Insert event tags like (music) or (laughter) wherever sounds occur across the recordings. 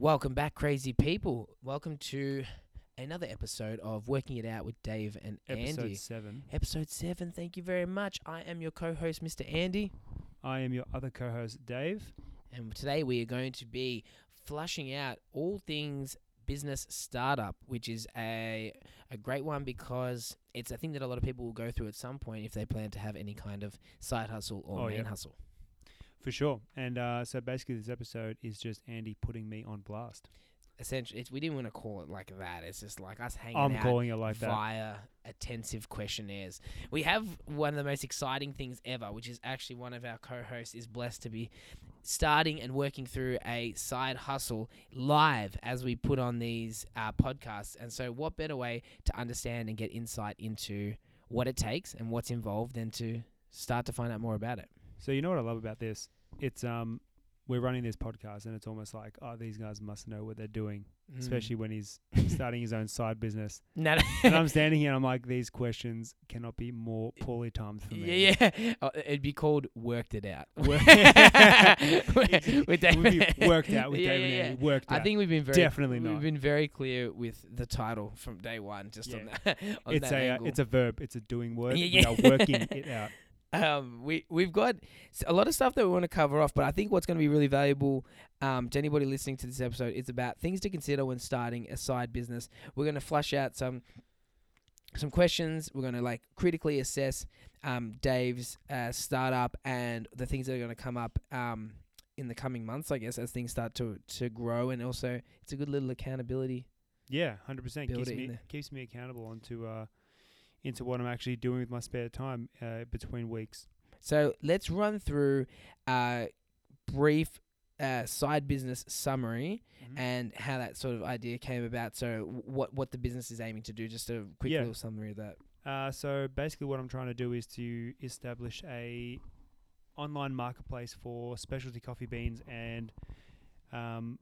Welcome back, crazy people. Welcome to another episode of Working It Out with Dave and Episode Andy. seven. Episode 7. Thank you very much. I am your co host, Mr. Andy. I am your other co-host, Dave. And today we are going to be flushing out all things business startup, which is a a great one because it's a thing that a lot of people will go through at some point if they plan to have any kind of side hustle or Oh, main hustle. For sure. And uh, so basically, this episode is just Andy putting me on blast. Essentially, it's, we didn't want to call it like that. It's just like us hanging I'm out calling it like that. via attensive questionnaires. We have one of the most exciting things ever, which is actually one of our co-hosts is blessed to be starting and working through a side hustle live as we put on these uh, podcasts. And so, what better way to understand and get insight into what it takes and what's involved than to start to find out more about it? So you know what I love about this? It's um, we're running this podcast, and it's almost like, oh, these guys must know what they're doing, Mm. especially when he's (laughs) starting his own side business. no, And I'm standing here, and I'm like, these questions cannot be more poorly timed for me. Yeah, yeah. Oh, it'd be called "Worked It Out." (laughs) (laughs) With David. worked out with Yeah, David yeah, Andy. Worked I out. think we've been very Definitely We've not. been very clear with the title from day one, just on that. On it's that a uh, it's a verb. It's a doing word. Yeah, We are working it out. Um, we we've got a lot of stuff that we want to cover off, but I think what's going to be really valuable um, to anybody listening to this episode is about things to consider when starting a side business. We're going to flush out some some questions. We're going to like critically assess um, Dave's uh, startup and the things that are going to come up um, in the coming months. I guess as things start to to grow, and also it's a good little accountability. Yeah, hundred percent keeps me keeps me accountable onto uh into what I'm actually doing with my spare time uh, between weeks. So let's run through a brief uh, side business summary Mm-hmm. and how that sort of idea came about. So what what the business is aiming to do. Just a quick Yeah. little summary of that. Uh, so basically, what I'm trying to do is to establish a online marketplace for specialty coffee beans and um,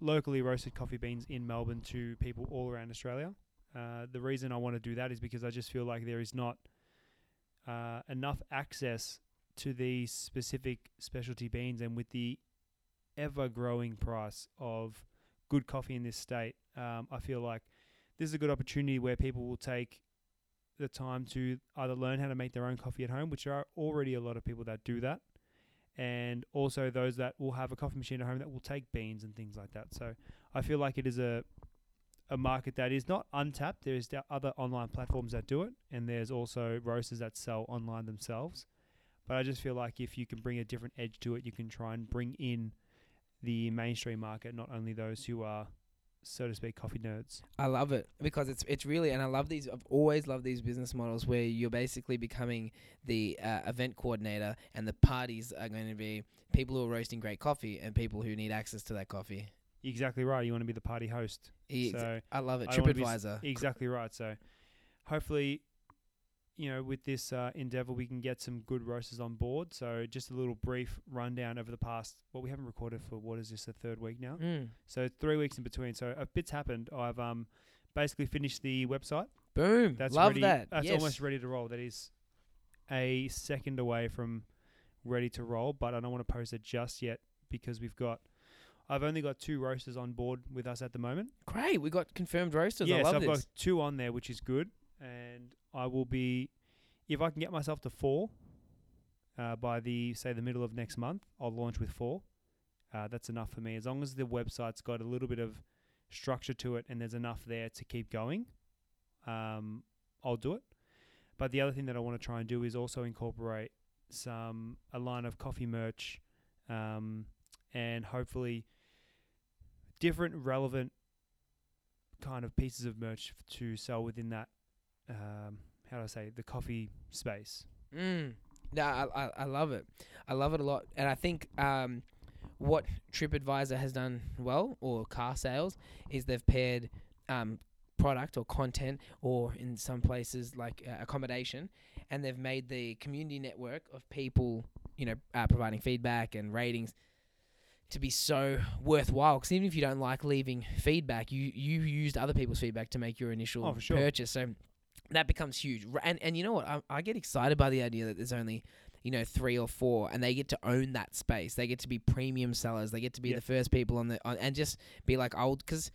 locally roasted coffee beans in Melbourne to people all around Australia. Uh, the reason I want to do that is because I just feel like there is not uh, enough access to these specific specialty beans, and with the ever growing price of good coffee in this state, um, I feel like this is a good opportunity where people will take the time to either learn how to make their own coffee at home, which are already a lot of people that do that, and also those that will have a coffee machine at home that will take beans and things like that. So I feel like it is a a market that is not untapped. There's the other online platforms that do it, and there's also roasters that sell online themselves. But I just feel like if you can bring a different edge to it, you can try and bring in the mainstream market, not only those who are, so to speak, coffee nerds. I love it because it's it's really and I love these. I've always loved these business models where you're basically becoming the uh, event coordinator, and the parties are going to be people who are roasting great coffee and people who need access to that coffee. Exactly right. You want to be the party host. Ex- So I love it. I don't wanna be s- TripAdvisor. Exactly right. So hopefully, you know, with this uh, endeavor, we can get some good roasters on board. So just a little brief rundown over the past. Well, we haven't recorded for what is this the third week now? Mm. So three weeks in between. So a bit's happened. I've um basically finished the website. Boom. That's love ready, that. That's yes. almost ready to roll. That is a second away from ready to roll, but I don't want to post it just yet because we've got. I've only got two roasters on board with us at the moment. great. We got confirmed roasters. I Yes, love I've this. got two on there, which is good, and I will be, if I can get myself to four, uh, by the say the middle of next month, I'll launch with four. Uh, that's enough for me. As long as the website's got a little bit of structure to it and there's enough there to keep going, um, I'll do it. But the other thing that I want to try and do is also incorporate some a line of coffee merch, um, and hopefully different relevant kind of pieces of merch to sell within that. Um, how do I say the coffee space? Mm. No, I, I I love it. I love it a lot, and I think um, what TripAdvisor has done well, or car sales, is they've paired um, product or content, or in some places like uh, accommodation, and they've made the community network of people, you know, uh, providing feedback and ratings. To be so worthwhile, because even if you don't like leaving feedback, you you used other people's feedback to make your initial Oh, sure. purchase. So that becomes huge. And and you know what? I, I get excited by the idea that there's only you know, three or four, and they get to own that space. They get to be premium sellers. They get to be Yeah. the first people on the on, and just be like old because.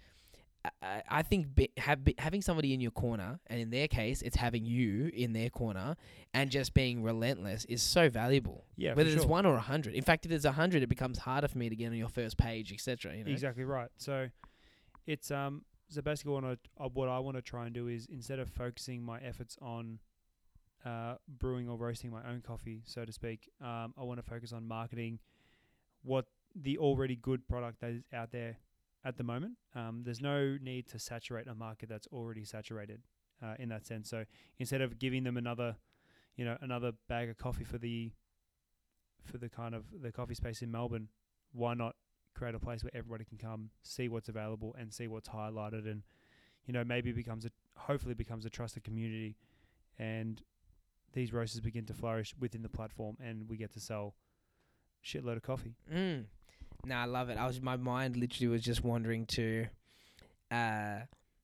I- I think be, have, be, having somebody in your corner, and in their case, it's having you in their corner, and just being relentless is so valuable. Yeah, Whether there's sure. one or a hundred. In fact, if there's a hundred, it becomes harder for me to get on your first page, etc. You know? Exactly right. So it's um so basically what I uh, what I want to try and do is instead of focusing my efforts on uh, brewing or roasting my own coffee, so to speak, um, I want to focus on marketing what the already good product that is out there at the moment. Um, there's no need to saturate a market that's already saturated uh, in that sense. So instead of giving them another, you know, another bag of coffee for the for the kind of the coffee space in Melbourne, why not create a place where everybody can come, see what's available, and see what's highlighted, and you know maybe becomes a hopefully becomes a trusted community, and these roasters begin to flourish within the platform, and we get to sell shitload of coffee. Mm. No, I love it. I was my mind literally was just wandering to, uh,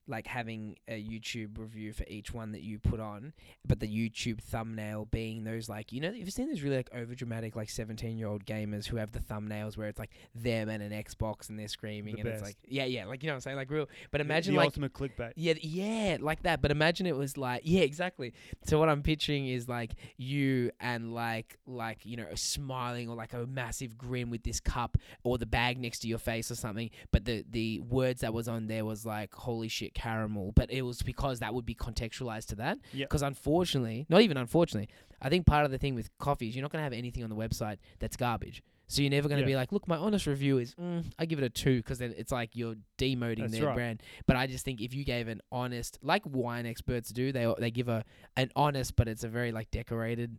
like having a YouTube review for each one that you put on, but the YouTube thumbnail being those like you know you've seen those really like over dramatic like seventeen year old gamers who have the thumbnails where it's like them and an Xbox and they're screaming The and it's like yeah yeah like you know what I'm saying like real. But imagine the like ultimate clickbait. yeah, yeah, like that. But imagine it was like, (laughs) yeah, exactly. So what I'm picturing is like you and like like you know smiling or like a massive grin with this cup or the bag next to your face or something. But the the words that was on there was like holy shit caramel. But it was because that would be contextualized to that. Yep. Because unfortunately, not even unfortunately, I think part of the thing with coffee is you're not gonna have anything on the website that's garbage. So you're never going to Yeah. be like, look, my honest review is, mm, I give it a two because then it's like you're demoting That's their right. brand. But I just think if you gave an honest, like wine experts do, they they give a an honest, but it's a very like decorated.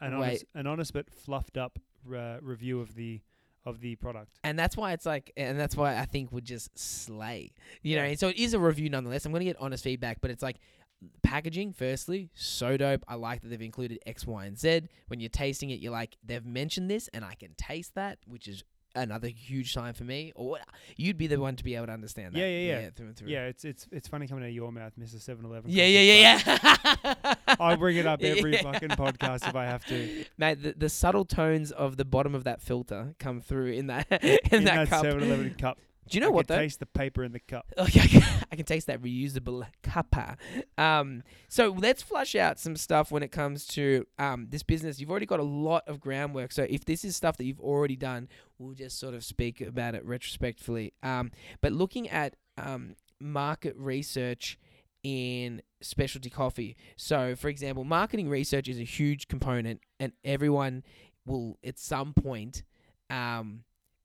An Wait. honest, an honest but fluffed up uh, review of the of the product. And that's why it's like, and that's why I think would just slay, you know. And so it is a review nonetheless. I'm going to get honest feedback, but it's like packaging. Firstly, so dope. I like that they've included X, Y, and Z. When you're tasting it, you're like, they've mentioned this, and I can taste that, which is another huge sign for me. Or you'd be the one to be able to understand that. Yeah, yeah, yeah. through and through. Yeah, it's it's it's funny coming out of your mouth, Mister Seven Eleven. Yeah, yeah, yeah, yeah. (laughs) I'll bring it up (laughs) every Yeah. fucking podcast if I have to. Mate, the, the subtle tones of the bottom of that filter come through in that (laughs) in, In that, cup. 7-Eleven cup. Do you know I what can though? taste the paper in the cup. (laughs) Okay, I can, I can taste that reusable cuppa. Um, so let's flush out some stuff when it comes to um, this business. You've already got a lot of groundwork. So if this is stuff that you've already done, we'll just sort of speak about it retrospectively. Um, but looking at um, market research in specialty coffee. So, for example, marketing research is a huge component, and everyone will at some point um,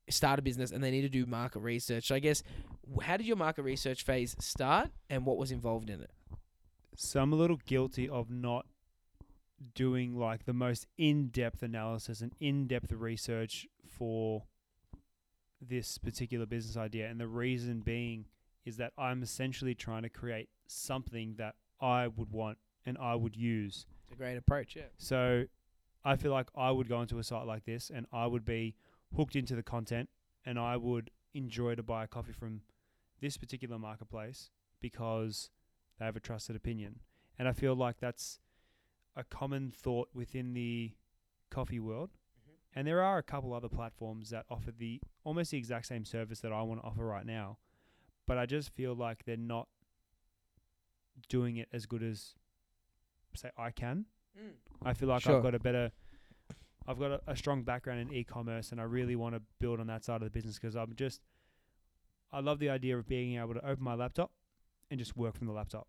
start a business and they need to do market research. So, I guess, how did your market research phase start, and what was involved in it? So I'm a little guilty of not doing like the most in-depth analysis and in-depth research for this particular business idea and the reason being is that I'm essentially trying to create something that I would want and I would use. It's a great approach, yeah. So I feel like I would go into a site like this and I would be hooked into the content and I would enjoy to buy a coffee from this particular marketplace because they have a trusted opinion. And I feel like that's a common thought within the coffee world. Mm-hmm. And there are a couple other platforms that offer the almost the exact same service that I want to offer right now. But I just feel like they're not doing it as good as say I can. Mm. I feel like Sure. I've got a better, I've got a, a strong background in e-commerce, and I really want to build on that side of the business because I'm just, I love the idea of being able to open my laptop and just work from the laptop.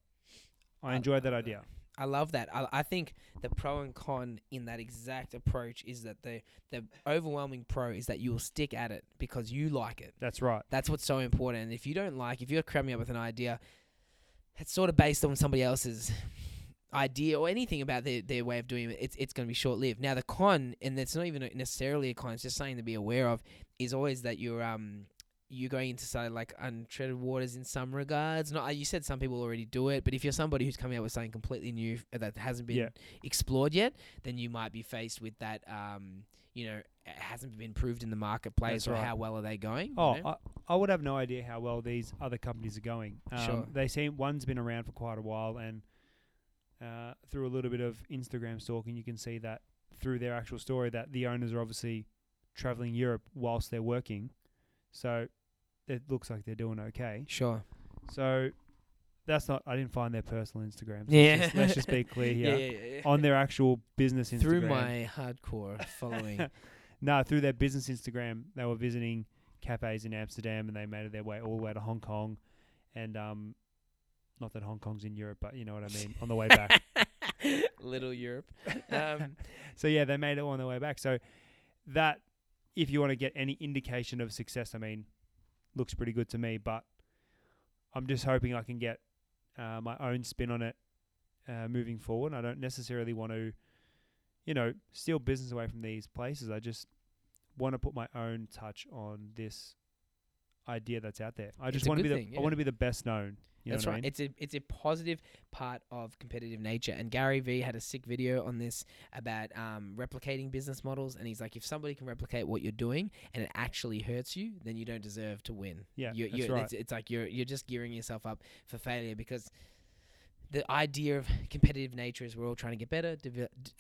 I I enjoy that idea. I love that. I, I think the pro and con in that exact approach is that the the overwhelming pro is that you will stick at it because you like it. That's right. That's what's so important. And if you don't like, if you're coming up with an idea, it's sort of based on somebody else's idea or anything about their, their way of doing it, it's it's going to be short lived. Now the con, and it's not even necessarily a con, it's just something to be aware of, is always that you're um you're going into say like untreaded waters in some regards. Not you said some people already do it, but if you're somebody who's coming up with something completely new that hasn't been Yeah. explored yet, then you might be faced with that. Um, you know, it hasn't been proved in the marketplace, That's or right. how well are they going? you Oh, know? I, I would have no idea how well these other companies are going. Um, Sure. They seem one's been around for quite a while, and uh, through a little bit of Instagram stalking, you can see that through their actual story that the owners are obviously traveling Europe whilst they're working, so it looks like they're doing okay. Sure. So that's not. I didn't find their personal Instagrams. Yeah. Let's just, let's just be (laughs) clear here. yeah, yeah. On their actual business Instagram. Through my hardcore following. (laughs) no, through their business Instagram, they were visiting cafes in Amsterdam, and they made their way all the way to Hong Kong, and um, not that Hong Kong's in Europe, but you know what I mean. on the way back. (laughs) Little Europe. Um, (laughs) so yeah, they made it on their way back. So that, if you want to get any indication of success, I mean, looks pretty good to me. But I'm just hoping I can get uh, my own spin on it uh, moving forward. I don't necessarily want to, you know, steal business away from these places. I just want to put my own touch on this idea that's out there. I just want to be good the thing, I want to be the best known. You That's right. I mean? It's a it's a positive part of competitive nature. And Gary Vee had a sick video on this about um, replicating business models. And he's like, if somebody can replicate what you're doing and it actually hurts you, then you don't deserve to win. Yeah, you that's you right. It's, it's like you're you're just gearing yourself up for failure because. The idea of competitive nature is we're all trying to get better,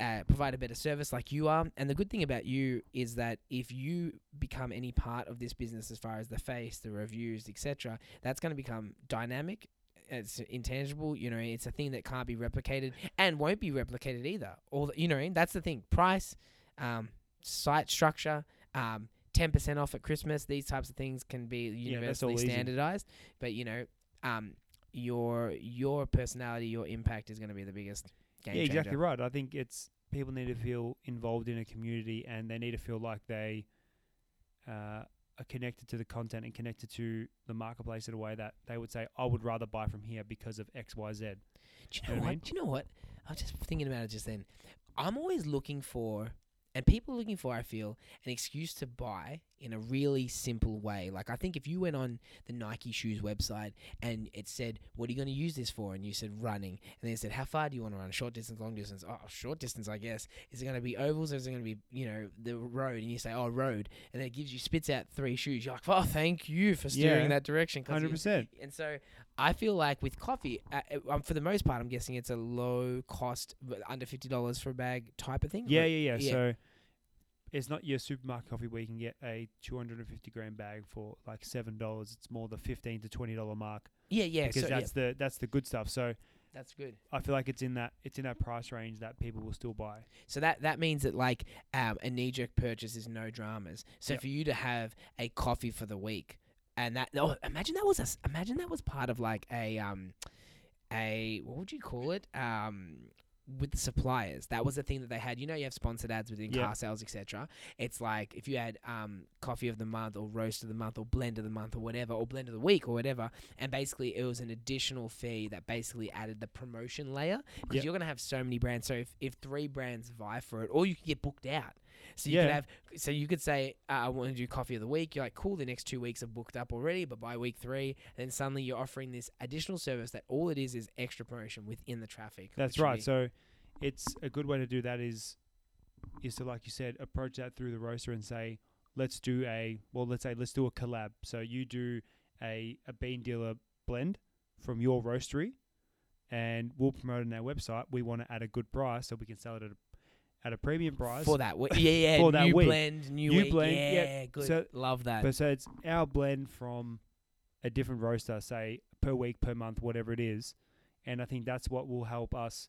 uh, provide a better service like you are. And the good thing about you is that if you become any part of this business, as far as the face, the reviews, etc., that's going to become dynamic it's intangible. You know, it's a thing that can't be replicated and won't be replicated either. All the, you know, that's the thing. Price, um, site structure, um, ten percent off at Christmas. These types of things can be Yeah, universally easy. standardized. But you know, um, your your personality, your impact is going to be the biggest game yeah, changer. exactly right. I think it's people need to feel involved in a community and they need to feel like they uh, are connected to the content and connected to the marketplace in a way that they would say, I would rather buy from here because of X, Y, Z. Do you know know what I what? mean? Do you know what? I was just thinking about it just then. I'm always looking for, and people are looking for, I feel, an excuse to buy in a really simple way. Like, I think if you went on the Nike Shoes website and it said, What are you going to use this for? And you said running. And they said, How far do you want to run? Short distance, long distance? Oh, short distance, I guess. Is it going to be ovals or is it going to be, you know, the road? And you say, Oh, road. And then it gives you, spits out three shoes. You're like, Oh, thank you for steering Yeah. that direction." 100%. and so I feel like with coffee, uh, um, for the most part, I'm guessing it's a low cost, under fifty dollars for a bag type of thing. Yeah, yeah, yeah, yeah. So it's not your supermarket coffee where you can get a 250 gram bag for like $7. It's more the 15 to $20 mark yeah, yeah. because so, yeah, that's the that's the good stuff. So that's good. I feel like it's in that it's in that price range that people will still buy. So that that means that like um, a knee jerk purchase is no dramas. So Yep. for you to have a coffee for the week, and that oh, imagine that was a imagine that was part of like a um a what would you call it um with the suppliers. That was the thing that they had. You know you have sponsored ads within Yep. car sales etc it's like if you had um coffee of the month or roast of the month or blend of the month or whatever or blend of the week or whatever and basically it was an additional fee that basically added the promotion layer because Yep. you're going to have so many brands. So if, if three brands vie for it or you could get booked out so you Yeah. could have so you could say uh, I want to do coffee of the week. You're like, cool. The next two weeks are booked up already, but by week three, then suddenly you're offering this additional service that all it is is extra promotion within the traffic. That's right. So it's a good way to do that is is to like you said approach that through the roaster and say let's do a well let's say let's do a collab. So you do a a bean dealer blend from your roastery and we'll promote it on our website. We want to add a good price so we can sell it at a, at a premium price. for that week, yeah, yeah, (laughs) For that new week. blend, new, New week, blend, yeah, yeah. good, So- love that. But so it's our blend from a different roaster, say per week, per month, whatever it is. And I think that's what will help us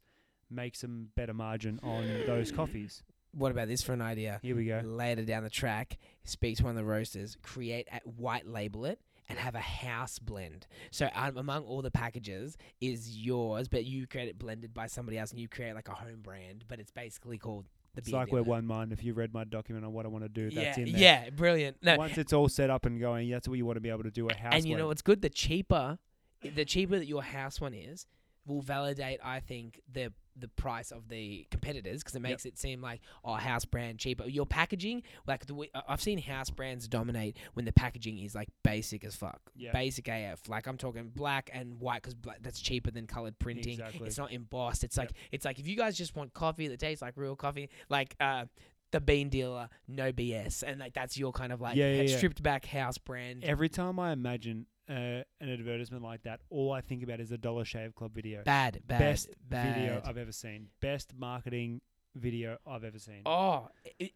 make some better margin on those coffees. what about this for an idea? Here we go. Later down the track, speak to one of the roasters, create a white label it. And have a house blend. So um, among all the packages is yours, but you create it blended by somebody else, and you create like a home brand. But it's basically called the. It's like we're one mind. If you read my document on what I want to do, yeah, that's in there. yeah, brilliant. No, Once it's all set up and going, that's what you want to be able to do a house. and you know what's good? The cheaper, the cheaper that your house one is, will validate. I think the the price of the competitors because it makes it seem like oh house brand cheaper. Your packaging, like the I've seen house brands dominate when the packaging is like basic as fuck, Yeah. basic AF. Like I'm talking black and white because that's cheaper than colored printing. Exactly. It's not embossed. It's like Yep. it's like if you guys just want coffee that tastes like real coffee, like uh. The bean dealer, no BS, and like that's your kind of like Yeah, yeah, yeah. stripped back house brand. Every time I imagine uh, an advertisement like that, all I think about is a Dollar Shave Club video. Bad, bad, Best bad. video I've ever seen. Best marketing video I've ever seen. Oh, it,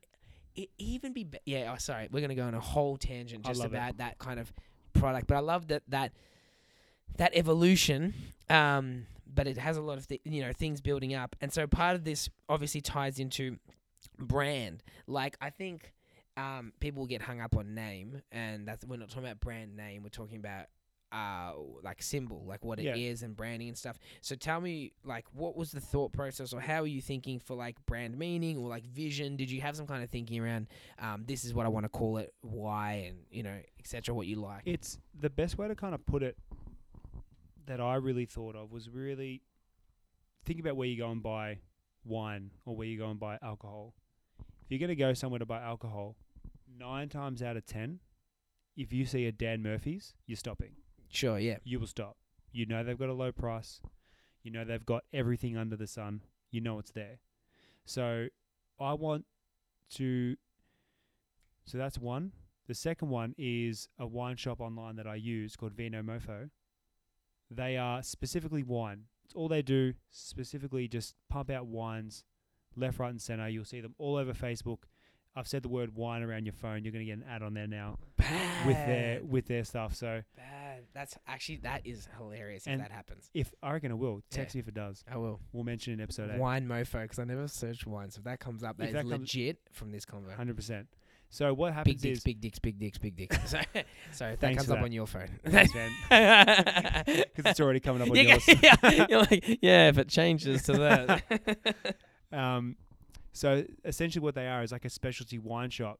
it even be, be yeah. Oh, sorry, we're gonna go on a whole tangent just love it. about that kind of product, but I love that that that evolution. Um, but it has a lot of th- you know things building up, and so part of this obviously ties into brand. Like I think um, people get hung up on name, and that's we're not talking about brand name. We're talking about uh like symbol, like what it is Yeah. and branding and stuff. So tell me, like, what was the thought process, or how are you thinking for like brand meaning or like vision? Did you have some kind of thinking around um, this is what I want to call it, why, and you know, etc. What you like? It's the best way to kind of put it that I really thought of was really think about where you go and buy wine or where you go and buy alcohol. If you're going to go somewhere to buy alcohol, nine times out of ten, if you see a Dan Murphy's, you're stopping. Sure, yeah, You will stop. You know they've got a low price. You know they've got everything under the sun. You know it's there. So I want to. So that's one. The second one is a wine shop online that I use called Vino Mofo. They are specifically wine. It's all they do, specifically just pump out wines left, right, and center. You'll see them all over Facebook. I've said the word wine around your phone. You're going to get an ad on there now bad with their with their stuff. So bad. That's actually that is hilarious if And that happens. if I reckon it will, text me if it does. I will. We'll mention it in episode eight. Wine mofo because I never searched wine. So if that comes up, If that is that comes- legit from this convo. Hundred percent. So what Big happens dicks, is big dicks, big dicks, big dicks. (laughs) so, so if that Thanks comes for up that. on your phone, (laughs) Thanks, man, because (laughs) because it's already coming up on yours. yeah, you're like, yeah, if it changes to that. Um, so essentially, what they are is like a specialty wine shop,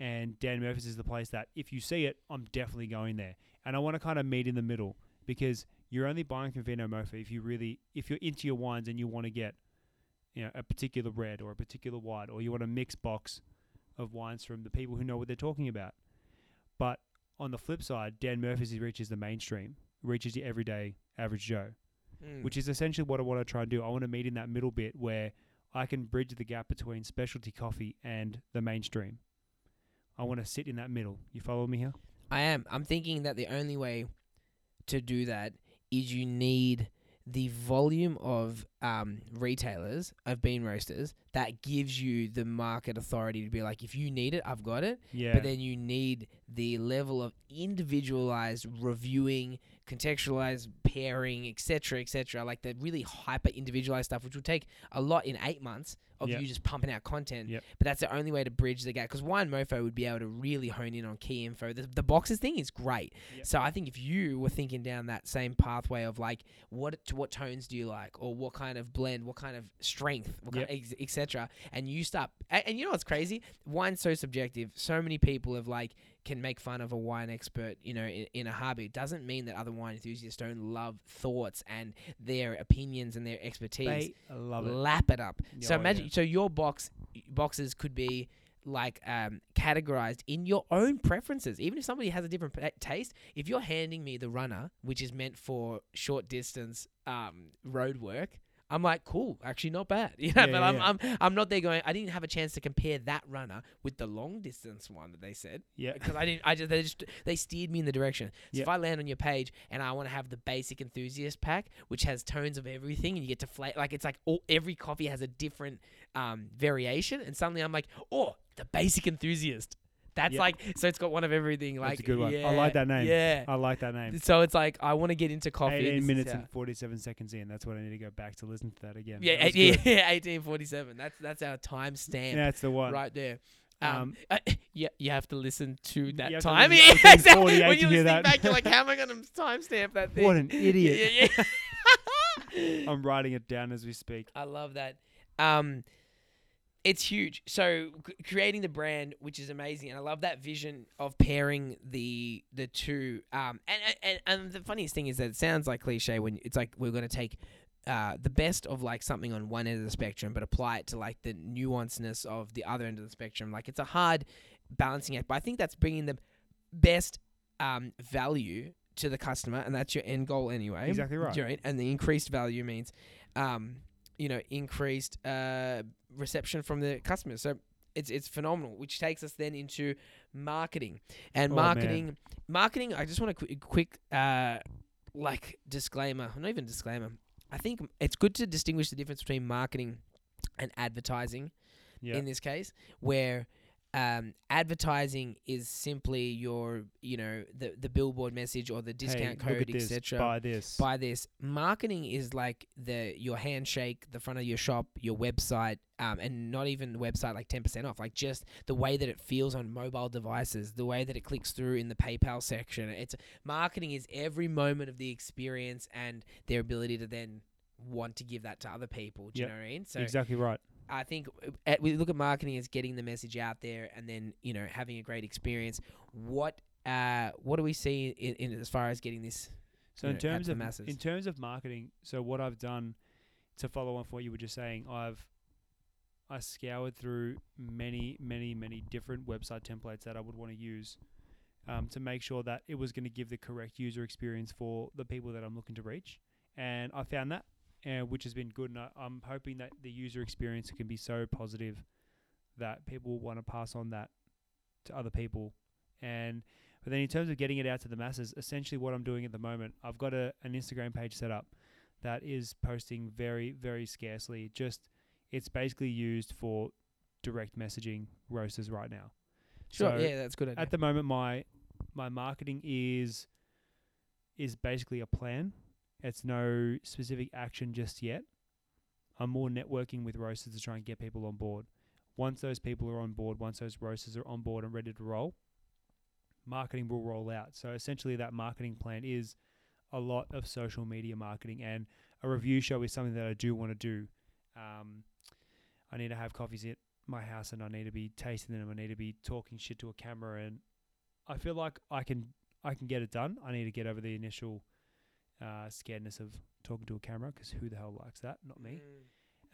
and Dan Murphy's is the place that if you see it, I'm definitely going there, and I want to kind of meet in the middle because you're only buying from Vino Mofo if you really if you're into your wines and you want to get, you know, a particular red or a particular white, or you want a mixed box of wines from the people who know what they're talking about. But on the flip side, Dan Murphy's reaches the mainstream, reaches the everyday average Joe Mm. which is essentially what I want to try and do. I want to meet in that middle bit where I can bridge the gap between specialty coffee and the mainstream. I want to sit in that middle. You follow me here? I am. I'm thinking that the only way to do that is you need the volume of um, retailers of bean roasters that gives you the market authority to be like, if you need it, I've got it. Yeah. But then you need the level of individualized reviewing, contextualized pairing, etc., etc. Like the really hyper individualized stuff, which will take a lot in eight months of Yep. you just pumping out content. Yep. But that's the only way to bridge the gap because Wine Mofo would be able to really hone in on key info. The, the boxes thing is great. Yep. So I think if you were thinking down that same pathway of like what to what tones do you like or what kind of blend, what kind of strength, Yep. kind of, etc. And you start and, and you know what's crazy? Wine's so subjective. So many people have like can make fun of a wine expert, you know, in, in a hobby. It doesn't mean that other wine enthusiasts don't love thoughts and their opinions and their expertise they love it. lap it up. so Oh, imagine, so your box boxes could be like um, categorized in your own preferences. Even if somebody has a different pa- taste, if you're handing me the runner, which is meant for short distance um, road work. I'm like, cool, actually not bad. (laughs) You know, Yeah, but yeah, I'm, yeah. I'm I'm not there going. I didn't have a chance to compare that runner with the long distance one that they said Yeah. because I didn't. I just they just they steered me in the direction. So if I land on your page and I want to have the basic enthusiast pack, which has tones of everything, and you get to flavor like it's like all every coffee has a different um, variation, and suddenly I'm like, oh, the basic enthusiast. That's Yep. like so it's got one of everything. Like That's a good one. I like that name. Yeah. I like that name. So it's like I want to get into coffee. this 18 minutes and 47 seconds in. That's what I need to go back to listen to that again. yeah, That (laughs) good. yeah, eighteen forty seven. That's that's our time stamp That's the one. right there. Um, Um, uh, (laughs) yeah, you have to listen to that to time. (laughs) listen to Yeah, exactly. When you're listening that. back, you're like, how am I going to timestamp that thing? What an idiot. Yeah, yeah. I'm writing it down as we speak. I love that. Um, it's huge. So c- creating the brand, which is amazing, and I love that vision of pairing the the two. Um, and and and the funniest thing is that it sounds like cliche when it's like we're going to take. Uh, the best of like something on one end of the spectrum, but apply it to like the nuanceness of the other end of the spectrum. Like it's a hard balancing act, but I think that's bringing the best um, value to the customer, and that's your end goal anyway. Exactly right. Right, and the increased value means, um, you know, increased uh, reception from the customers. So it's it's phenomenal, which takes us then into marketing and Oh, man. marketing. Marketing. I just want a quick, quick uh, like disclaimer, not even disclaimer. I think it's good to distinguish the difference between marketing and advertising Yeah. in this case, where um, advertising is simply your, you know, the the billboard message or the discount hey, code, etc. Buy this. Buy this. Marketing is like the your handshake, the front of your shop, your website, um, and not even the website like ten percent off. Like just the way that it feels on mobile devices, the way that it clicks through in the PayPal section. It's marketing is every moment of the experience and their ability to then want to give that to other people. Do Yep. you know what I mean? So exactly right. I think uh, at, we look at marketing as getting the message out there and then you know having a great experience. What uh what do we see in, in as far as getting this? So in know, terms of masses? in terms of marketing, so what I've done to follow on from what you were just saying, I've I scoured through many, many, many different website templates that I would want to use um, to make sure that it was going to give the correct user experience for the people that I'm looking to reach, and I found that, uh, which has been good. And I, I'm hoping that the user experience can be so positive that people will want to pass on that to other people, and but then in terms of getting it out to the masses, essentially what I'm doing at the moment, I've got a an Instagram page set up that is posting very very scarcely. Just it's basically used for direct messaging roasters right now. Sure, So yeah, that's good. Idea. At the moment, my my marketing is is basically a plan. It's no specific action just yet. I'm more networking with roasters to try and get people on board. Once those people are on board, once those roasters are on board and ready to roll, marketing will roll out. So essentially, that marketing plan is a lot of social media marketing, and a review show is something that I do want to do. Um, I need to have coffees at my house, and I need to be tasting them. I need to be talking shit to a camera, and I feel like I can I can get it done. I need to get over the initial uh, scaredness of talking to a camera because who the hell likes that? Not me.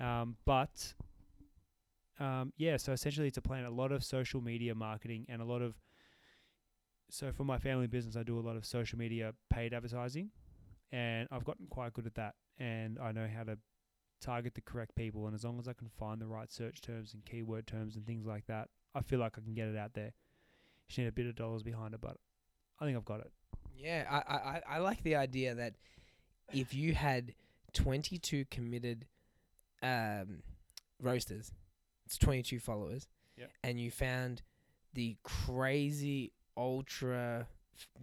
Mm. Um, but um, yeah, so essentially it's a plan. A lot of social media marketing and a lot of so for my family business, I do a lot of social media paid advertising, and I've gotten quite good at that. And I know how to target the correct people. And as long as I can find the right search terms and keyword terms and things like that, I feel like I can get it out there. Just need a bit of dollars behind it, but I think I've got it. Yeah, I, I, I- like the idea that if you had 22 committed um, roasters, it's 22 followers, Yep. and you found the crazy, ultra,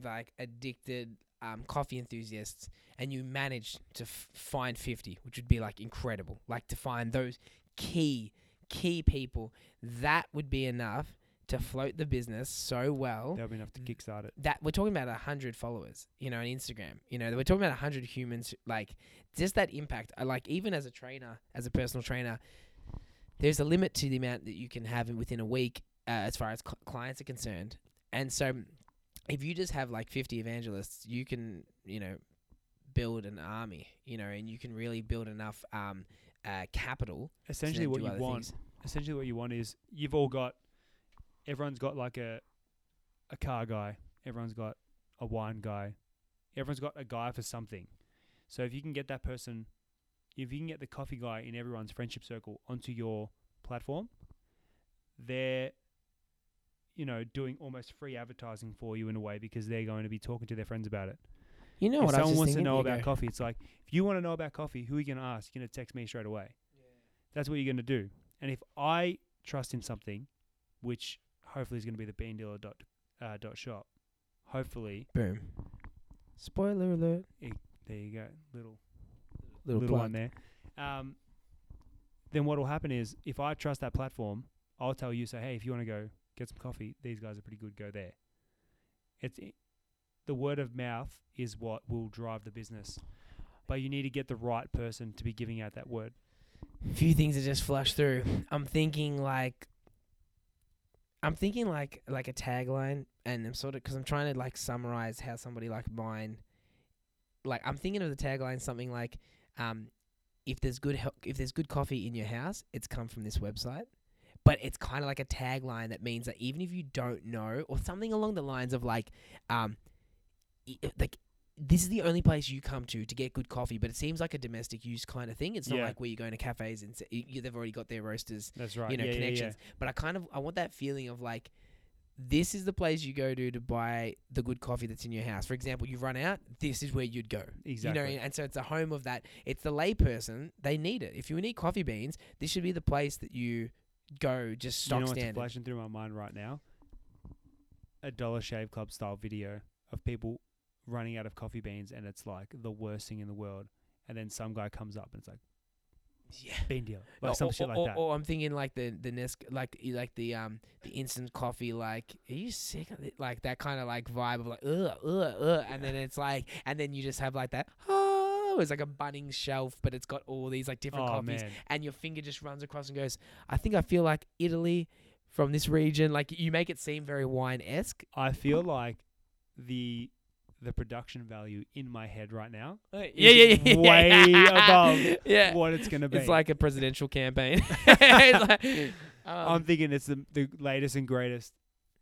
like addicted um, coffee enthusiasts, and you managed to f- find 50, which would be like incredible. Like to find those key, key people, that would be enough to float the business so well That'll be enough to kickstart it. that we're talking about a hundred followers, you know, on Instagram. You know, we're talking about a hundred humans. Like, just that impact. I like even as a trainer, as a personal trainer, there's a limit to the amount that you can have in- within a week, uh, as far as cl- clients are concerned. And so, if you just have like 50 evangelists, you can, you know, build an army. You know, and you can really build enough um, uh, capital. Essentially, what you want things. essentially what you want is you've all got everyone's got like a a car guy, everyone's got a wine guy, everyone's got a guy for something. So if you can get that person, if you can get the coffee guy in everyone's friendship circle onto your platform, they're you know doing almost free advertising for you in a way because they're going to be talking to their friends about it. You know if what? I was someone wants to know about go. coffee, it's like if you want to know about coffee, who are you going to ask? You're going to text me straight away. That's what you're going to do. And if I trust in something, which hopefully is going to be the bean dealer dot uh, dot shop, hopefully Boom. Spoiler alert. there you go, little Little, little one there. Um, then what will happen is if I trust that platform, I'll tell you say, hey, if you want to go get some coffee, these guys are pretty good. Go there. It's i- the word of mouth is what will drive the business, but you need to get the right person to be giving out that word. A few things that just flush through. I'm thinking like, I'm thinking like like a tagline, and I'm sort of because I'm trying to like summarize how somebody like mine, like I'm thinking of the tagline something like, um, if there's good hel- if there's good coffee in your house, it's come from this website. But it's kind of like a tagline that means that even if you don't know, or something along the lines of like, um, like this is the only place you come to to get good coffee, but it seems like a domestic use kind of thing. It's not Yeah. like where you're going to cafes and you, they've already got their roasters, That's right. you know, yeah, yeah, yeah. connections. But I kind of I want that feeling of like this is the place you go to to buy the good coffee that's in your house. For example, you run out, this is where you'd go. Exactly. You know, and so it's a home of that. It's the layperson. They need it. If you need coffee beans, this should be the place that you go just stock you know standard. flashing through my mind right now? A Dollar Shave Club style video of people running out of coffee beans, and it's like the worst thing in the world. And then some guy comes up and it's like Yeah. bean deal, like or, some or- shit like or- that. Or I'm thinking like the the Nesc like like the um the instant coffee like are you sick of it like that kind of like vibe of like ugh ugh ugh and then it's like and then you just have like that oh it's like a Bunnings shelf but it's got all these like different oh coffees man, and your finger just runs across and goes I think I feel like Italy from this region like you make it seem very wine esque I feel like the the production value in my head right now is yeah yeah, yeah way above (laughs) yeah what it's gonna be. it's like a presidential campaign (laughs) (laughs) like, um, I'm thinking it's the the latest and greatest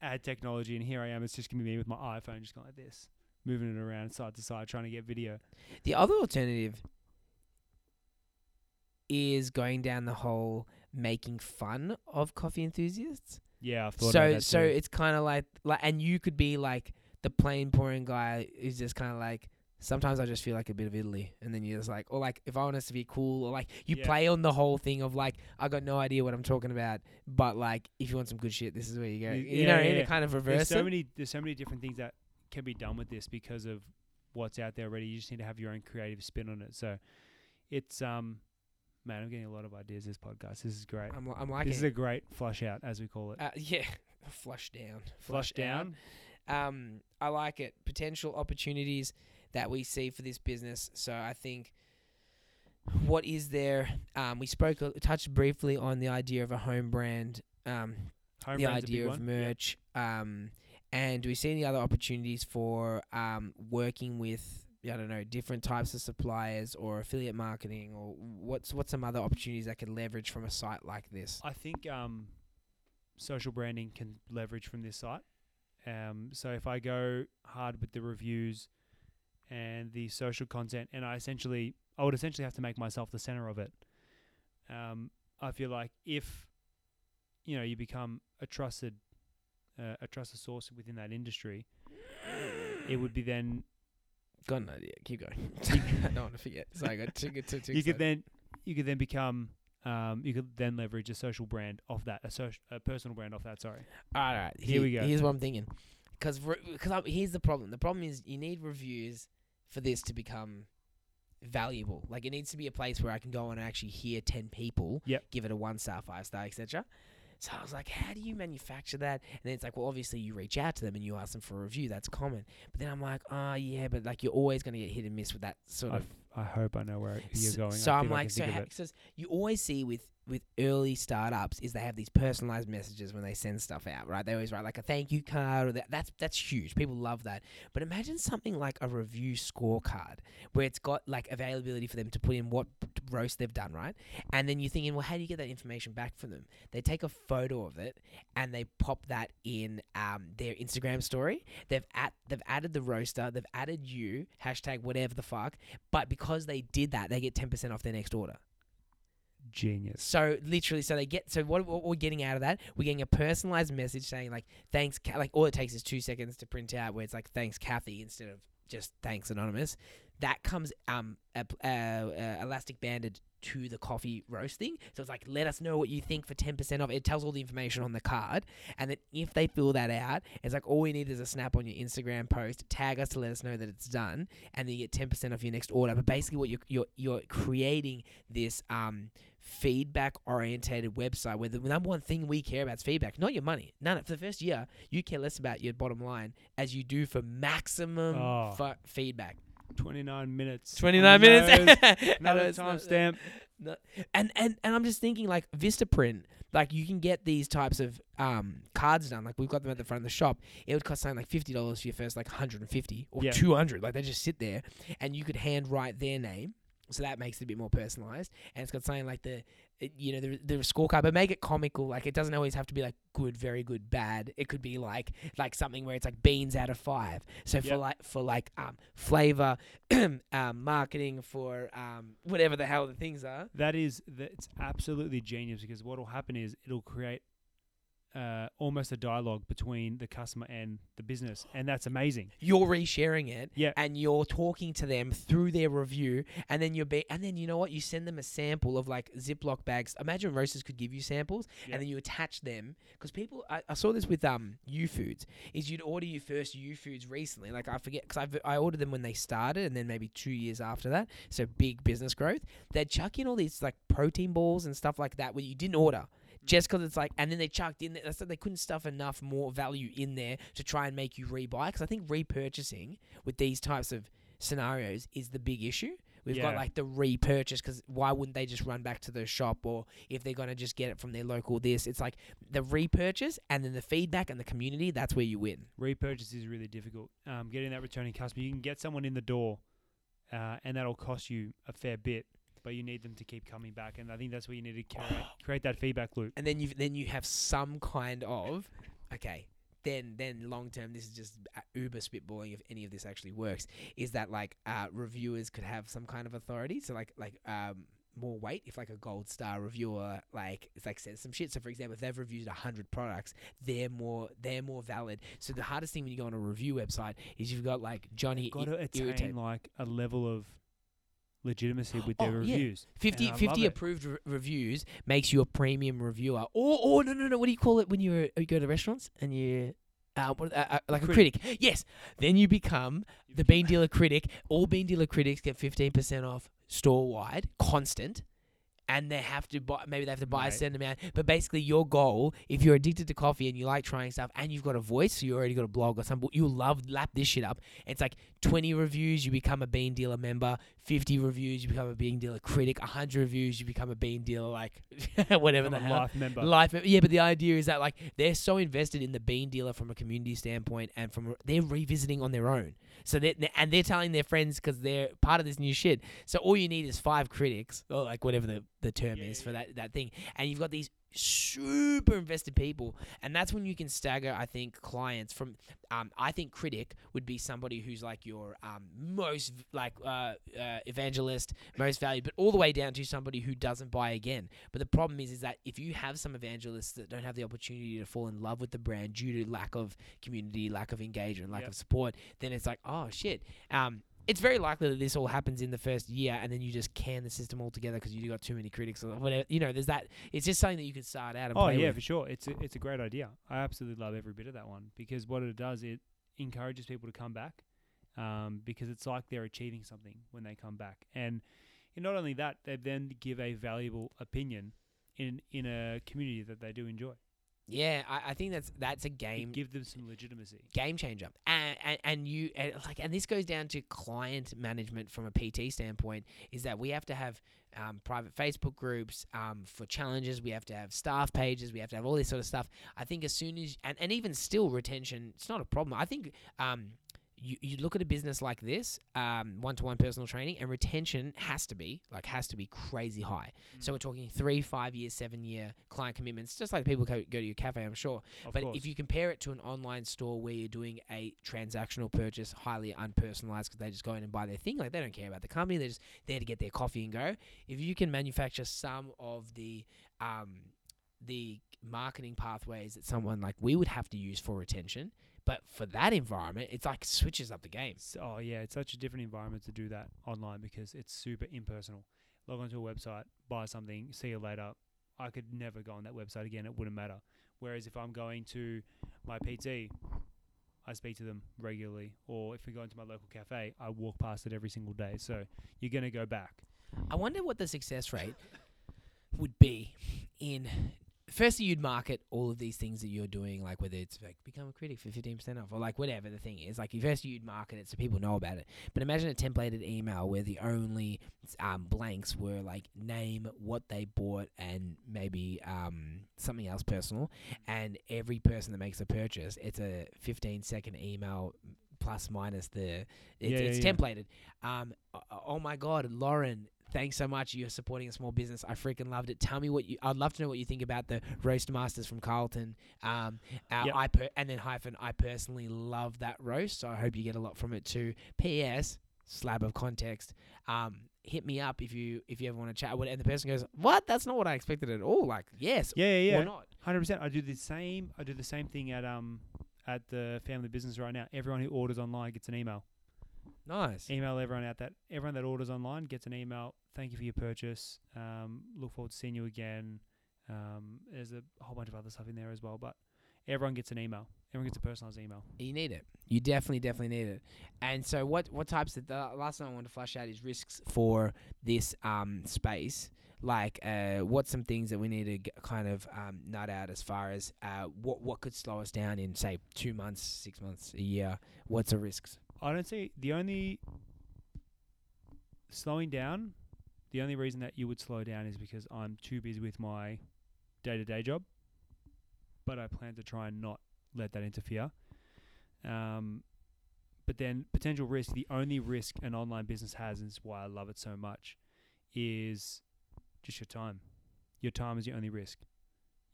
ad technology, and here I am. It's just gonna be me with my iPhone, just going like this, moving it around side to side, trying to get video. The other alternative is going down the whole making fun of coffee enthusiasts. Yeah, I've thought So so it's kind of like like and you could be like the plain pouring guy is just kind of like sometimes I just feel like a bit of Italy and then you're just like or like if I want us to be cool or like you Yeah. play on the whole thing of like I got no idea what I'm talking about but like if you want some good shit this is where you go. You yeah, know yeah, yeah. Kind of reverse. there's so it. many there's so many different things that can be done with this because of what's out there already. You just need to have your own creative spin on it. So it's um man, I'm getting a lot of ideas this podcast. This is great. I'm, I'm liking this is a great flush out as we call it. Uh, yeah, (laughs) flush down. flush out. down. Um, I like it. Potential opportunities that we see for this business. So I think what is there? Um, we spoke, touched briefly on the idea of a home brand. Um, Home the brand's a big idea of one. Yep. merch. Um, and do we see any other opportunities for um working with? I don't know, different types of suppliers or affiliate marketing, or what's what's some other opportunities that could leverage from a site like this? I think um, social branding can leverage from this site. Um, so if I go hard with the reviews and the social content, and I essentially, I would essentially have to make myself the center of it. Um, I feel like if you know you become a trusted, uh, a trusted source within that industry, it would be then Got an idea. Keep going. (laughs) I don't want to forget. So I got too good. Too, too you could then you could then become um, you could then leverage a social brand off that, a social, a personal brand off that. Sorry. All right, right. Here we go. Here's what I'm thinking. Because because here's the problem. The problem is you need reviews for this to become valuable. Like it needs to be a place where I can go and actually hear ten people Yep. give it a one star, five star, etc. So I was like, how do you manufacture that? And then it's like, well, obviously you reach out to them and you ask them for a review. That's common. But then I'm like, oh yeah, but like you're always gonna get hit and miss with that sort I of I hope I know where you're going. So I I'm feel like, so ha- so you always see with with early startups is they have these personalized messages when they send stuff out, right? They always write like a thank you card, or that. That's that's huge. People love that. But imagine something like a review scorecard where it's got like availability for them to put in what roast they've done, right? And then you're thinking, well, how do you get that information back from them? They take a photo of it and they pop that in um, their Instagram story. They've at they've added the roaster, they've added you hashtag whatever the fuck. But because they did that, they get ten percent off their next order. Genius. So literally, so they get so what, what we're getting out of that, we're getting a personalized message saying like thanks, Ca-, like all it takes is two seconds to print out where it's like thanks Kathy instead of just thanks anonymous. That comes um uh, uh, elastic banded to the coffee roasting, so it's like let us know what you think for ten percent off. It tells all the information on the card, and then if they fill that out, it's like all we need is a snap on your Instagram post, tag us to let us know that it's done, and then you get ten percent off your next order. But basically, what you're you're you're creating this um feedback orientated website where the number one thing we care about is feedback, not your money. None for the first year, you care less about your bottom line as you do for maximum Oh. fu- feedback. 29 minutes. 29 minutes. nose. I know Another it's not- timestamp. no. And and and I'm just thinking like Vistaprint, like you can get these types of um cards done. Like we've got them at the front of the shop. It would cost something like fifty dollars for your first like 150 or Yeah. 200. Like they just sit there, and you could hand write their name. So that makes it a bit more personalized, and it's got something like the, you know, the, the scorecard, but make it comical. Like it doesn't always have to be like good, very good, bad. It could be like like something where it's like beans out of five. So for Yep. like for like um flavor, (clears throat) um marketing for um whatever the hell the things are. That is, that's absolutely genius because what will happen is it'll create uh, almost a dialogue between the customer and the business, and that's amazing. You're resharing it, Yeah. and you're talking to them through their review, and then you're be- and then you know what? You send them a sample of like Ziploc bags. Imagine roasters could give you samples, Yeah. and then you attach them because people. I, I saw this with um Youfoodz. Is you'd order your first Youfoodz recently, like I forget because I I ordered them when they started, and then maybe two years after that. So big business growth. They'd chuck in all these like protein balls and stuff like that where you didn't order. Just because it's like, and then they chucked in. That's that they couldn't stuff enough more value in there to try and make you rebuy. Because I think repurchasing with these types of scenarios is the big issue. We've got like the repurchase because why wouldn't they just run back to the shop or if they're gonna just get it from their local this? It's like the repurchase and then the feedback and the community. That's where you win. Repurchase is really difficult. Um, getting that returning customer, you can get someone in the door, uh, and that'll cost you a fair bit, but you need them to keep coming back, and I think that's where you need to create, create that feedback loop. And then you then you have some kind of okay. Then then long term, this is just uh, uber spitballing if any of this actually works. Is that like uh, reviewers could have some kind of authority? So like like um. More weight if like a gold star reviewer like it's like says some shit. So for example, if they've reviewed hundred products, they're more they're more valid. So the hardest thing when you go on a review website is you've got like Johnny Got to attain irritate- like a level of legitimacy with their Oh, yeah. reviews. 50, 50 approved re- reviews makes you a premium reviewer. Or, or no, no, no. What do you call it when you you go to restaurants and you, uh, what, uh, uh, like a Critic. critic? Yes. Then you become the Bean Dealer critic. All Bean Dealer critics get fifteen percent off store wide, constant. And they have to buy, maybe they have to buy a Right. certain amount. But basically, your goal, if you're addicted to coffee and you like trying stuff and you've got a voice, so you already got a blog or something, you love lap this shit up. It's like 20 reviews, you become a Bean Dealer member. 50 reviews, you become a Bean Dealer critic. 100 reviews, you become a Bean Dealer, like (laughs) whatever Become the hell. life member. Life, yeah, but the idea is that like they're so invested in the bean dealer from a community standpoint, and from they're revisiting on their own. So they and they're telling their friends because they're part of this new shit. So all you need is five critics, or like whatever the, the term Yeah, is for that that thing, and you've got these super invested people, and that's when you can stagger. I think clients from. Um, I think critic would be somebody who's like your um most like uh, uh evangelist, most valued, but all the way down to somebody who doesn't buy again. But the problem is, is that if you have some evangelists that don't have the opportunity to fall in love with the brand due to lack of community, lack of engagement, lack Yep. of support, then it's like, oh shit. Um, it's very likely that this all happens in the first year, and then you just can the system altogether because you got too many critics or whatever. You know, there's that. It's just something that you can start out and Oh play yeah, with. for sure. It's a, it's a great idea. I absolutely love every bit of that one because what it does, it encourages people to come back um, because it's like they're achieving something when they come back. And, and not only that, they then give a valuable opinion in in a community that they do enjoy. Yeah, I, I think that's that's a game It give them some legitimacy. game changer. And, and and you and like and this goes down to client management from a PT standpoint is that we have to have um, private Facebook groups um, for challenges. We have to have staff pages. We have to have all this sort of stuff. I think as soon as and, and even still retention, it's not a problem. I think um, you, you look at a business like this, um, one-to-one personal training, and retention has to be like has to be crazy high. So we're talking three, five year, seven year client commitments, just like people go, go to your cafe. I'm sure. Of But course. if you compare it to an online store where you're doing a transactional purchase, highly unpersonalized, because they just go in and buy their thing, like they don't care about the company, they're just there to get their coffee and go. If you can manufacture some of the um, the marketing pathways that someone like we would have to use for retention, but for that environment, it's like switches up the game. S- oh yeah, it's such a different environment to do that online because it's super impersonal. Log onto a website, buy something, see you later. I could never go on that website again. It wouldn't matter. Whereas if I'm going to my PT, I speak to them regularly. Or if we go into my local cafe, I walk past it every single day. So you're gonna go back. I wonder what the success rate (laughs) would be in. Firstly, you'd market all of these things that you're doing, like whether it's like become a critic for 15% off or like whatever the thing is. Like, first you'd market it so people know about it. But imagine a templated email where the only um, blanks were like name, what they bought, and maybe um, something else personal. And every person that makes a purchase, it's a 15 second email plus minus the. It's, Yeah, it's yeah. templated. Um, oh my God, Lauren, thanks so much. You're supporting a small business. I freaking loved it. Tell me what you. I'd love to know what you think about the roast masters from Carlton. Um, uh, Yep. I per, and then hyphen. I personally love that roast, so I hope you get a lot from it too. P.S. Slab of context. Um, hit me up if you if you ever want to chat. And the person goes, "What? That's not what I expected at all." Like, yes, Yeah, yeah, not. Hundred percent. I do the same. I do the same thing at um at the family business right now. Everyone who orders online gets an email. Nice. Email everyone out that everyone that orders online gets an email. Thank you for your purchase. Um, look forward to seeing you again. Um, there's a whole bunch of other stuff in there as well, but everyone gets an email. Everyone gets a personalized email. You need it. You definitely, definitely need it. And so, what what types of the last thing I want to flush out is risks for this um space. Like, uh, what's some things that we need to get, kind of um, nut out as far as uh, what what could slow us down in say two months, six months, a year? What's the risks? I don't see the only slowing down. The only reason that you would slow down is because I'm too busy with my day to day job. But I plan to try and not let that interfere. Um, but then potential risk. The only risk an online business has, and is why I love it so much, is just your time. Your time is your only risk.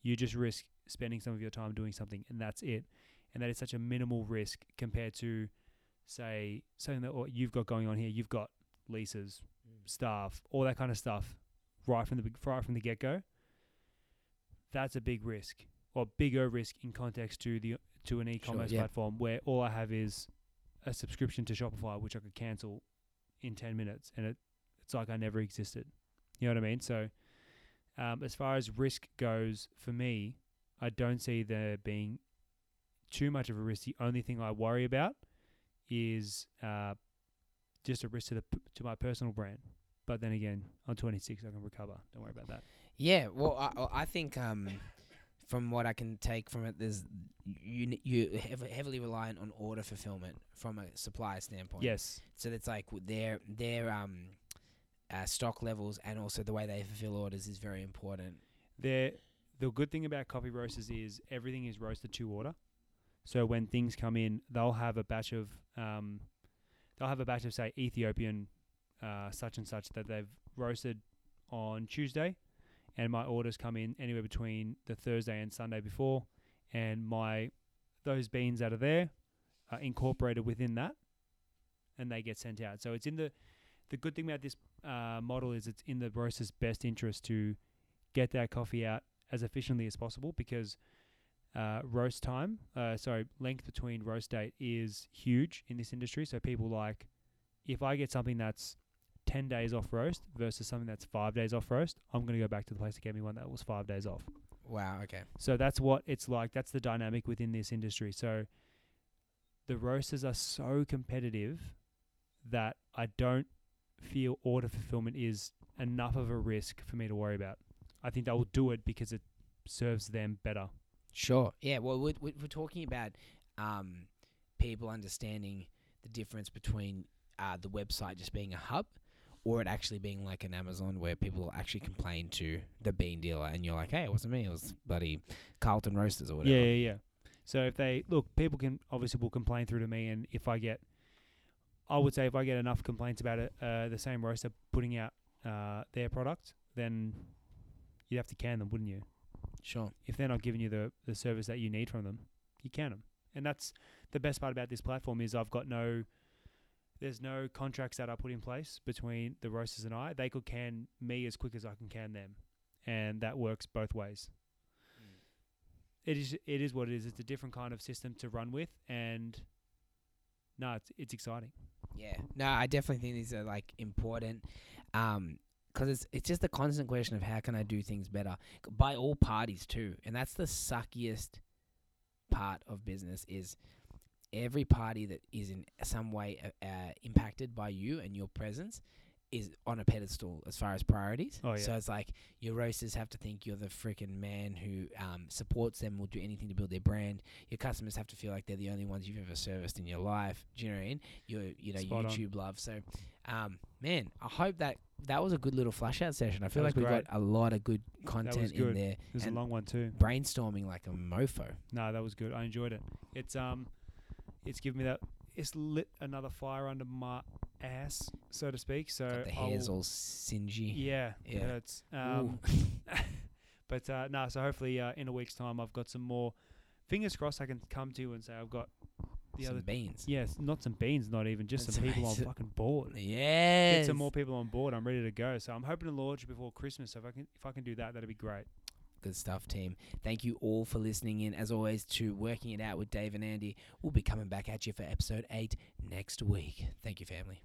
You just risk spending some of your time doing something, and that's it. And that is such a minimal risk compared to say something that what you've got going on here. You've got leases, staff, all that kind of stuff, right from the right from the get go. That's a big risk, or bigger risk in context to the to an e-commerce yeah. platform where all I have is a subscription to Shopify, which I could cancel in ten minutes, and it it's like I never existed. You know what I mean? So, um, as far as risk goes, for me, I don't see there being too much of a risk. The only thing I worry about is uh, just a risk to the p- to my personal brand. But then again, I'm 26, I can recover. Don't worry about that. Yeah, well, I, I think um, from what I can take from it, there's you you heavily reliant on order fulfillment from a supplier standpoint. Yes, So it's like their their um, uh, stock levels and also the way they fulfill orders is very important. there. The good thing about coffee roasters is everything is roasted to order. So when things come in, they'll have a batch of um, they'll have a batch of say Ethiopian uh, such and such that they've roasted on Tuesday, and my orders come in anywhere between the Thursday and Sunday before, and my those beans out of there are incorporated within that, and they get sent out. So it's in the the good thing about this uh, model is it's in the roaster's best interest to get that coffee out as efficiently as possible because uh, roast time, uh, sorry, length between roast date is huge in this industry. So people like, if I get something that's 10 days off roast versus something that's five days off roast, I'm going to go back to the place to get me one that was five days off. Wow. Okay. So that's what it's like. That's the dynamic within this industry. So the roasters are so competitive that I don't feel order fulfillment is enough of a risk for me to worry about. I think they will do it because it serves them better. Sure. Yeah. Well, we're, we're talking about um, people understanding the difference between uh, the website just being a hub or it actually being like an Amazon where people actually complain to the bean dealer and you're like, hey, it wasn't me. It was bloody Carlton Roasters or whatever. Yeah, yeah, yeah. So if they look, people can obviously will complain through to me, and if I get, I would say if I get enough complaints about it, uh, the same roaster putting out uh, their product, then you'd have to can them, wouldn't you? Sure. if they're not giving you the, the service that you need from them, you can them. And that's the best part about this platform is I've got no there's no contracts that I put in place between the roasters and I. They could can me as quick as I can can them. And that works both ways. It is it is what it is. It's a different kind of system to run with and no, it's it's exciting. Yeah. No, I definitely think these are like important. Um, because it's it's just the constant question of how can I do things better by all parties too, and that's the suckiest part of business is every party that is in some way uh, uh, impacted by you and your presence is on a pedestal as far as priorities. Oh, yeah. So it's like your roasters have to think you're the freaking man who um, supports them, will do anything to build their brand. Your customers have to feel like they're the only ones you've ever serviced in your life. Do you know what I mean? Your you know Spot on. YouTube love. So, um, man, I hope that that was a good little flash out session. I feel like we great. got a lot of good content in there. It was a long one too. Brainstorming like a mofo. No, that was good. I enjoyed it. It's um, it's given me that. It's lit another fire under my ass, so to speak. So Got the I'll- hair's all singy. yeah, Yeah. yeah. It's um, (laughs) (laughs) but uh, no. So hopefully, uh, in a week's time, I've got some more. Fingers crossed, I can come to you and say I've got the some other beans. yes, not some beans, not even just That's some people on fucking board. Yes. Get some more people on board. I'm ready to go. So I'm hoping to launch before Christmas. So if I can if I can do that, that'd be great. Good stuff, team. Thank you all for listening in. As always, to Working It Out with Dave and Andy. We'll be coming back at you for episode eight next week. Thank you, family.